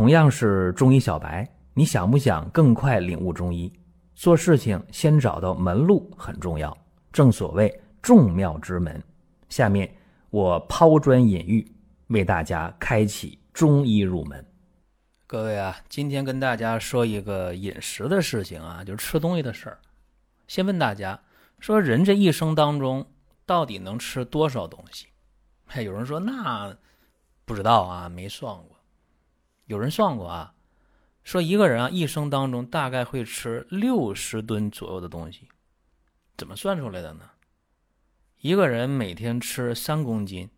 同样是中医小白，你想不想更快领悟中医？做事情先找到门路很重要，正所谓众妙之门。下面我抛砖引玉，为大家开启中医入门。各位啊，今天跟大家说一个饮食的事情啊，就是吃东西的事儿。先问大家，说人这一生当中到底能吃多少东西？哎，有人说那不知道啊，没算过。有人算过啊，说一个人啊一生当中大概会吃六十吨左右的东西，怎么算出来的呢？一个人每天吃三公斤，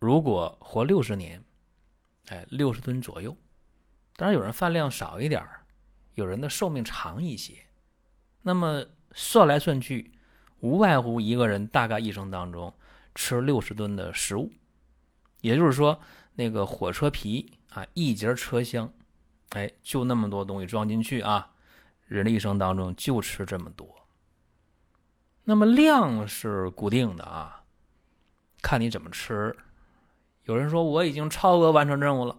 如果活六十年，哎，六十吨左右。当然有人饭量少一点有人的寿命长一些。那么算来算去，无外乎一个人大概一生当中吃六十吨的食物，也就是说。那个火车皮啊，一节车厢，哎，就那么多东西装进去啊。人的一生当中就吃这么多。那么量是固定的啊，看你怎么吃。有人说我已经超额完成任务了。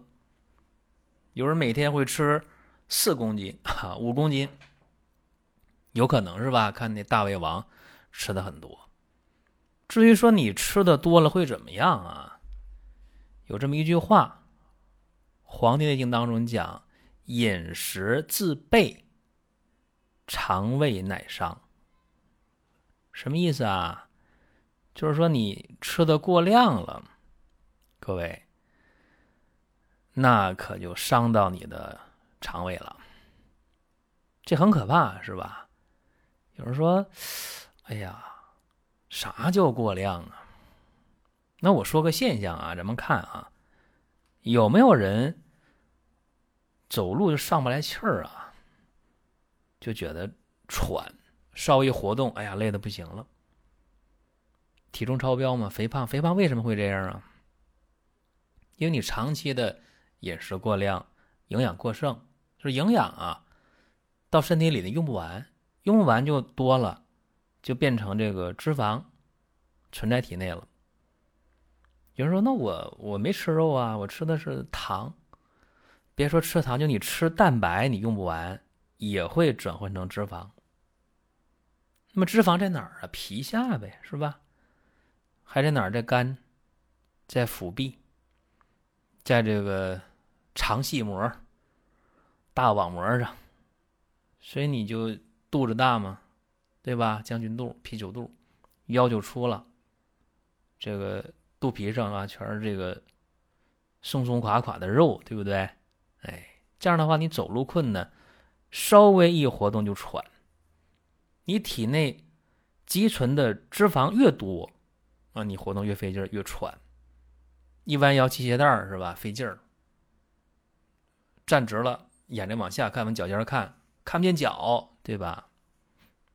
有人每天会吃四公斤啊，五公斤，有可能是吧？看那大胃王吃的很多。至于说你吃的多了会怎么样啊？有这么一句话，《黄帝内经》当中讲：“饮食自备，肠胃乃伤。”什么意思啊？就是说你吃的过量了，各位，那可就伤到你的肠胃了。这很可怕，是吧？有人说：“哎呀，啥叫过量啊？”那我说个现象啊，咱们看啊，有没有人走路就上不来气儿啊？就觉得喘，稍微一活动，哎呀，累的不行了。体重超标吗？肥胖？肥胖为什么会这样啊？因为你长期的饮食过量，营养过剩，就是营养啊，到身体里的用不完，用不完就多了，就变成这个脂肪存在体内了。有人说：“那我我没吃肉啊，我吃的是糖。别说吃糖，就你吃蛋白，你用不完也会转换成脂肪。那么脂肪在哪儿啊？皮下呗，是吧？还在哪儿？在肝，在腹壁，在这个肠系膜、大网膜上。所以你就肚子大嘛，对吧？将军肚、啤酒肚，腰就粗了。这个。”肚皮上啊，全是这个松松垮垮的肉，对不对？哎，这样的话，你走路困难，稍微一活动就喘。你体内积存的脂肪越多啊，你活动越费劲儿，越喘。一弯腰系鞋带儿是吧？费劲儿。站直了，眼睛往下看，往脚尖看，看不见脚，对吧？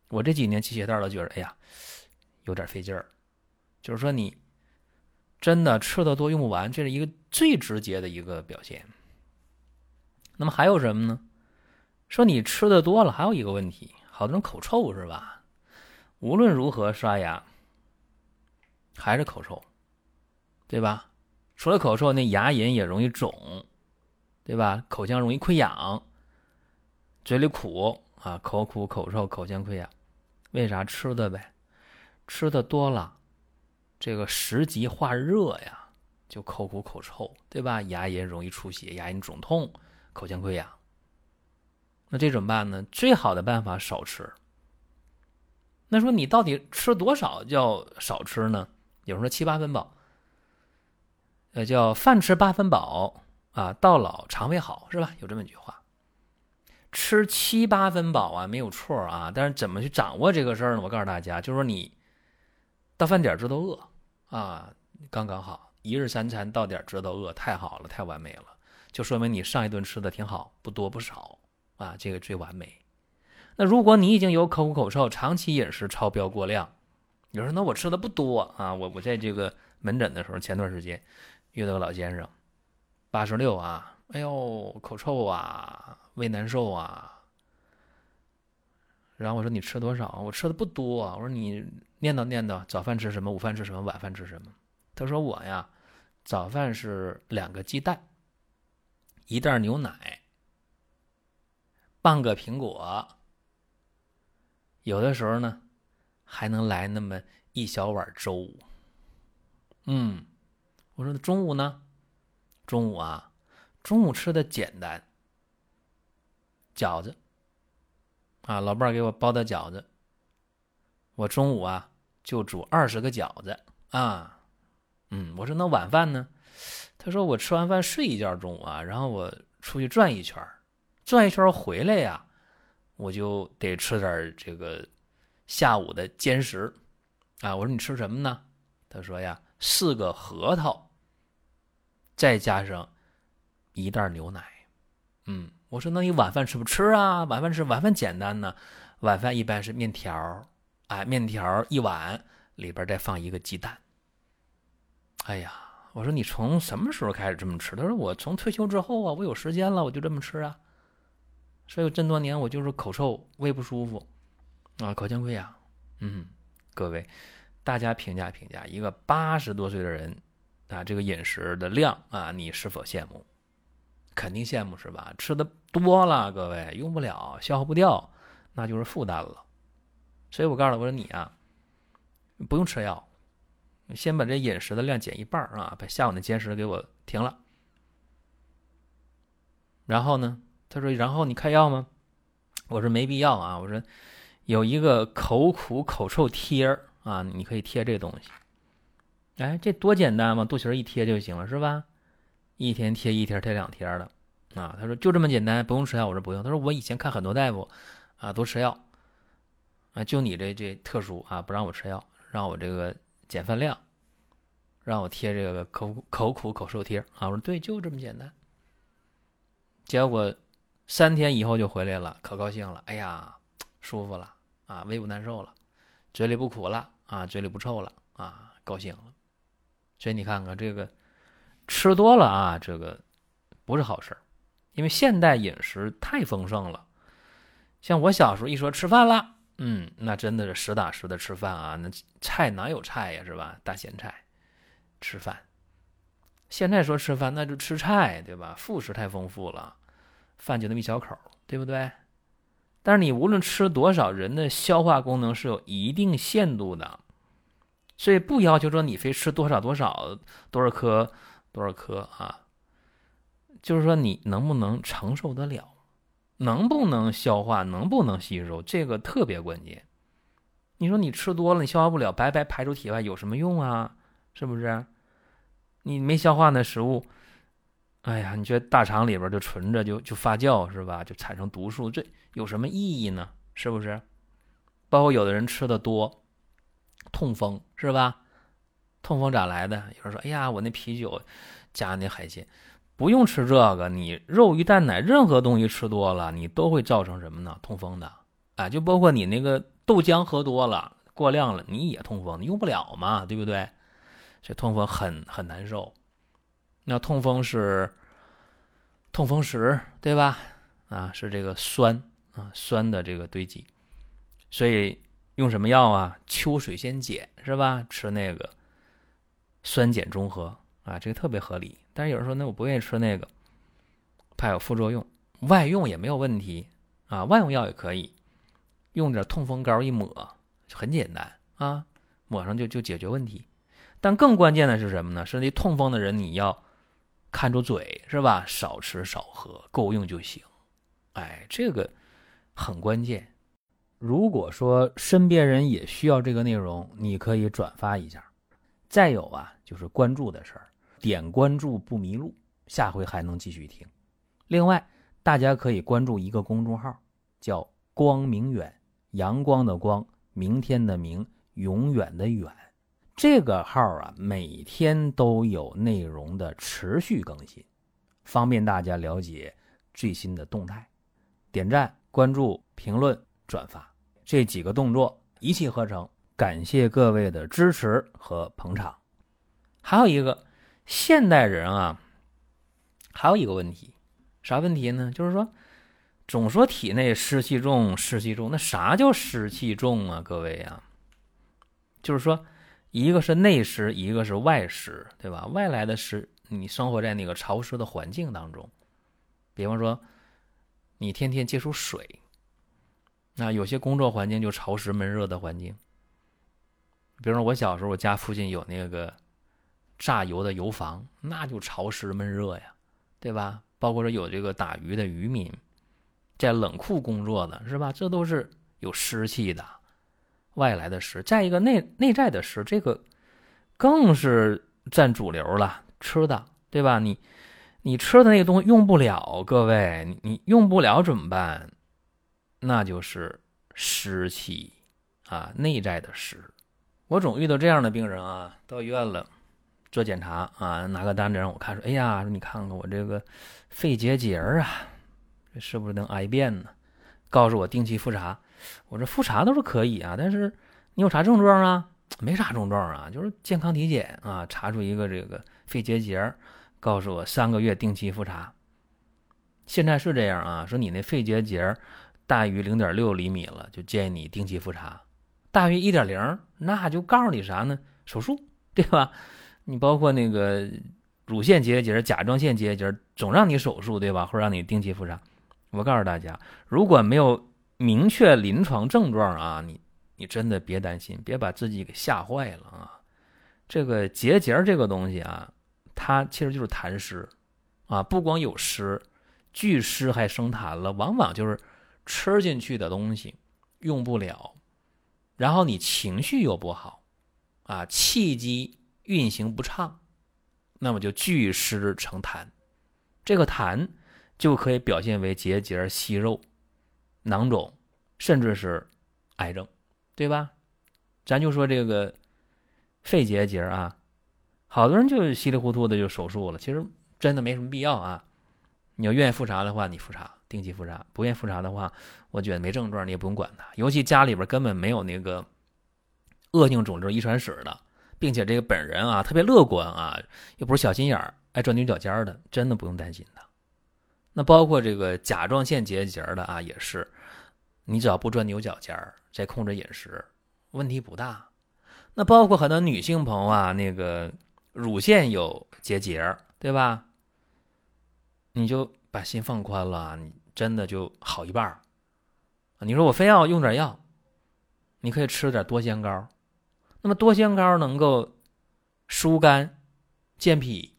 我这几年系鞋带儿都觉得，哎呀，有点费劲儿。就是说你。真的吃的多用不完，这是一个最直接的一个表现。那么还有什么呢？说你吃的多了，还有一个问题，好多人口臭是吧？无论如何刷牙，还是口臭，对吧？除了口臭，那牙龈也容易肿，对吧？口腔容易溃疡，嘴里苦啊，口苦、口臭、口腔溃疡，为啥吃的呗？吃的多了。这个食积化热呀，就口苦口臭，对吧？牙龈容易出血，牙龈肿痛，口腔溃疡。那这怎么办呢？最好的办法少吃。那说你到底吃多少叫少吃呢？有人说七八分饱，呃，叫饭吃八分饱啊，到老肠胃好，是吧？有这么一句话。吃七八分饱啊，没有错啊。但是怎么去掌握这个事儿呢？我告诉大家，就是说你到饭点知道饿。啊，刚刚好，一日三餐到点知道饿，太好了，太完美了，就说明你上一顿吃的挺好，不多不少啊，这个最完美。那如果你已经有口苦口臭，长期饮食超标过量，你说那我吃的不多啊，我我在这个门诊的时候，前段时间遇到个老先生，八十六啊，哎呦，口臭啊，胃难受啊。然后我说你吃多少？我吃的不多啊。我说你念叨念叨，早饭吃什么？午饭吃什么？晚饭吃什么？他说我呀，早饭是两个鸡蛋，一袋牛奶，半个苹果，有的时候呢，还能来那么一小碗粥。嗯，我说中午呢？中午啊，中午吃的简单，饺子。啊，老伴儿给我包的饺子，我中午啊就煮二十个饺子啊。嗯，我说那晚饭呢？他说我吃完饭睡一觉，中午啊，然后我出去转一圈转一圈回来呀，我就得吃点这个下午的兼食啊。我说你吃什么呢？他说呀，四个核桃，再加上一袋牛奶。嗯。我说：“那你晚饭吃不吃啊？晚饭吃，晚饭简单呢。晚饭一般是面条，哎，面条一碗，里边再放一个鸡蛋。哎呀，我说你从什么时候开始这么吃？他说我从退休之后啊，我有时间了，我就这么吃啊。所以这么多年我就是口臭，胃不舒服，啊，口腔溃疡。嗯，各位，大家评价评价，一个八十多岁的人啊，这个饮食的量啊，你是否羡慕？肯定羡慕是吧？吃的。”多了，各位用不了，消耗不掉，那就是负担了。所以我告诉他，我说你啊，不用吃药，先把这饮食的量减一半啊，把下午的兼食给我停了。然后呢，他说，然后你开药吗？我说没必要啊。我说有一个口苦口臭贴儿啊，你可以贴这东西。哎，这多简单嘛，肚脐一贴就行了，是吧？一天贴一贴，贴两天的。啊，他说就这么简单，不用吃药。我说不用。他说我以前看很多大夫，啊，都吃药，啊，就你这这特殊啊，不让我吃药，让我这个减饭量，让我贴这个口口苦口受贴啊。我说对，就这么简单。结果三天以后就回来了，可高兴了。哎呀，舒服了啊，胃不难受了，嘴里不苦了啊，嘴里不臭了啊，高兴了。所以你看看这个吃多了啊，这个不是好事。因为现代饮食太丰盛了，像我小时候一说吃饭了，嗯，那真的是实打实的吃饭啊，那菜哪有菜呀，是吧？大咸菜，吃饭。现在说吃饭，那就吃菜，对吧？副食太丰富了，饭就那么一小口，对不对？但是你无论吃多少，人的消化功能是有一定限度的，所以不要求说你非吃多少多少多少颗多少颗啊。就是说，你能不能承受得了，能不能消化，能不能吸收，这个特别关键。你说你吃多了，你消化不了，白白排出体外有什么用啊？是不是？你没消化那食物，哎呀，你觉得大肠里边就存着，就就发酵是吧？就产生毒素，这有什么意义呢？是不是？包括有的人吃的多，痛风是吧？痛风咋来的？有人说，哎呀，我那啤酒加那海鲜。不用吃这个，你肉、鱼、蛋、奶，任何东西吃多了，你都会造成什么呢？痛风的，啊，就包括你那个豆浆喝多了、过量了，你也痛风，你用不了嘛，对不对？这痛风很很难受。那痛风是痛风石，对吧？啊，是这个酸啊，酸的这个堆积，所以用什么药啊？秋水仙碱是吧？吃那个酸碱中和啊，这个特别合理。但是有人说，那我不愿意吃那个，怕有副作用。外用也没有问题啊，外用药也可以，用点痛风膏一抹，很简单啊，抹上就就解决问题。但更关键的是什么呢？是那痛风的人你要看住嘴，是吧？少吃少喝，够用就行。哎，这个很关键。如果说身边人也需要这个内容，你可以转发一下。再有啊，就是关注的事儿。点关注不迷路，下回还能继续听。另外，大家可以关注一个公众号，叫“光明远”，阳光的光，明天的明，永远的远。这个号啊，每天都有内容的持续更新，方便大家了解最新的动态。点赞、关注、评论、转发这几个动作一气呵成，感谢各位的支持和捧场。还有一个。现代人啊，还有一个问题，啥问题呢？就是说，总说体内湿气重，湿气重，那啥叫湿气重啊？各位啊，就是说，一个是内湿，一个是外湿，对吧？外来的湿，你生活在那个潮湿的环境当中，比方说，你天天接触水，那有些工作环境就潮湿闷热的环境。比如说我小时候，我家附近有那个榨油的油房，那就潮湿闷热呀，对吧？包括说有这个打鱼的渔民，在冷库工作的是吧？这都是有湿气的，外来的湿。再一个内内在的湿，这个更是占主流了，吃的对吧？你你吃的那个东西用不了，各位，你你用不了怎么办？那就是湿气啊，内在的湿。我总遇到这样的病人啊，到医院了。做检查啊，拿个单子让我看，说：“哎呀，你看看我这个肺结节啊，这是不是能癌变呢？”告诉我定期复查。我这复查都是可以啊，但是你有啥症状啊？没啥症状啊，就是健康体检啊，查出一个这个肺结节，告诉我三个月定期复查。现在是这样啊，说你那肺结节大于零点六厘米了，就建议你定期复查；大于一点零，那就告诉你啥呢？手术，对吧？你包括那个乳腺结节、甲状腺结节，总让你手术，对吧？或者让你定期复查。我告诉大家，如果没有明确临床症状啊，你你真的别担心，别把自己给吓坏了啊。这个结节这个东西啊，它其实就是痰湿啊，不光有湿，聚湿还生痰了，往往就是吃进去的东西用不了，然后你情绪又不好啊，气机。运行不畅，那么就聚湿成痰，这个痰就可以表现为结节、息肉、囊肿，甚至是癌症，对吧？咱就说这个肺结节啊，好多人就稀里糊涂的就手术了，其实真的没什么必要啊。你要愿意复查的话，你复查，定期复查；不愿意复查的话，我觉得没症状你也不用管它。尤其家里边根本没有那个恶性肿瘤遗传史的。并且这个本人啊特别乐观啊，又不是小心眼儿，爱钻牛角尖的，真的不用担心的。那包括这个甲状腺结节的啊，也是，你只要不钻牛角尖儿，再控制饮食，问题不大。那包括很多女性朋友啊，那个乳腺有结节，对吧？你就把心放宽了，你真的就好一半儿。你说我非要用点药，你可以吃点多仙膏。那么多仙膏能够疏肝健脾，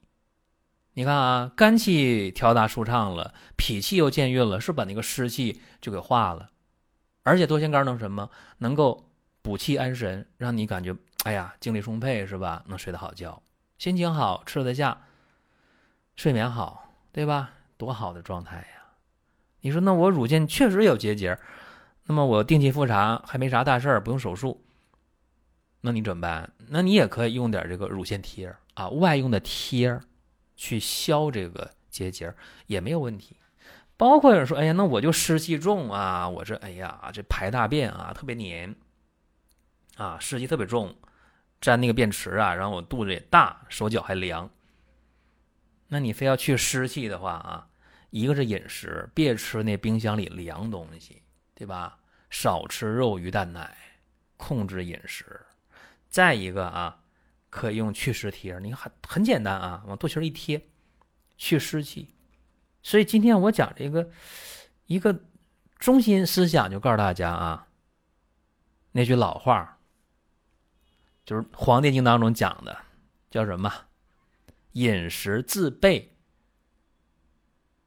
你看啊，肝气调达舒畅了，脾气又健运了，是把那个湿气就给化了。而且多仙膏能什么？能够补气安神，让你感觉哎呀精力充沛，是吧？能睡得好觉，心情好，吃得下，睡眠好，对吧？多好的状态呀！你说那我乳腺确实有结节，那么我定期复查还没啥大事儿，不用手术。那你怎么办？那你也可以用点这个乳腺贴啊，外用的贴去消这个结节也没有问题。包括有人说，哎呀，那我就湿气重啊，我这哎呀，这排大便啊特别黏啊，湿气特别重，粘那个便池啊，然后我肚子也大，手脚还凉。那你非要去湿气的话啊，一个是饮食，别吃那冰箱里凉东西，对吧？少吃肉鱼蛋奶，控制饮食。再一个啊，可以用祛湿贴，你看很很简单啊，往肚脐一贴，祛湿气。所以今天我讲这个一个中心思想，就告诉大家啊，那句老话，就是《黄帝经》当中讲的，叫什么？饮食自备，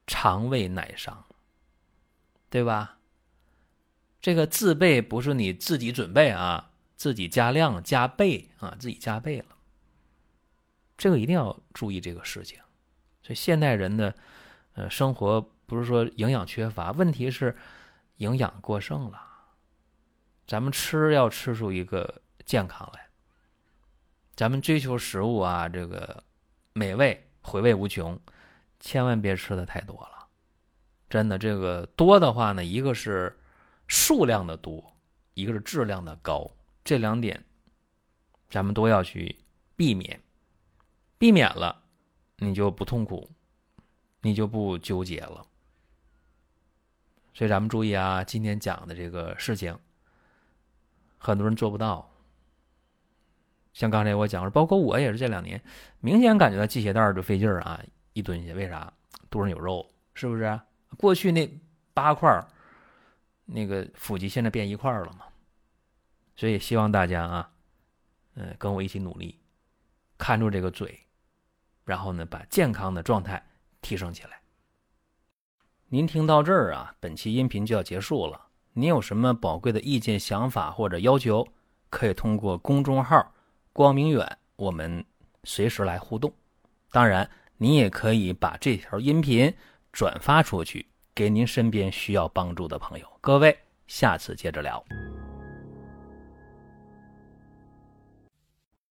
肠胃乃伤，对吧？这个自备不是你自己准备啊。自己加量加倍啊，自己加倍了，这个一定要注意这个事情。所以现代人的呃生活不是说营养缺乏，问题是营养过剩了。咱们吃要吃出一个健康来，咱们追求食物啊，这个美味回味无穷，千万别吃的太多了。真的，这个多的话呢，一个是数量的多，一个是质量的高。这两点，咱们都要去避免，避免了，你就不痛苦，你就不纠结了。所以咱们注意啊，今天讲的这个事情，很多人做不到。像刚才我讲，包括我也是这两年，明显感觉到系鞋带就费劲儿啊，一蹲下，为啥？肚上有肉，是不是？过去那八块那个腹肌现在变一块了嘛？所以希望大家啊，嗯，跟我一起努力，看住这个嘴，然后呢，把健康的状态提升起来。您听到这儿啊，本期音频就要结束了。您有什么宝贵的意见、想法或者要求，可以通过公众号“光明远”我们随时来互动。当然，您也可以把这条音频转发出去，给您身边需要帮助的朋友。各位，下次接着聊。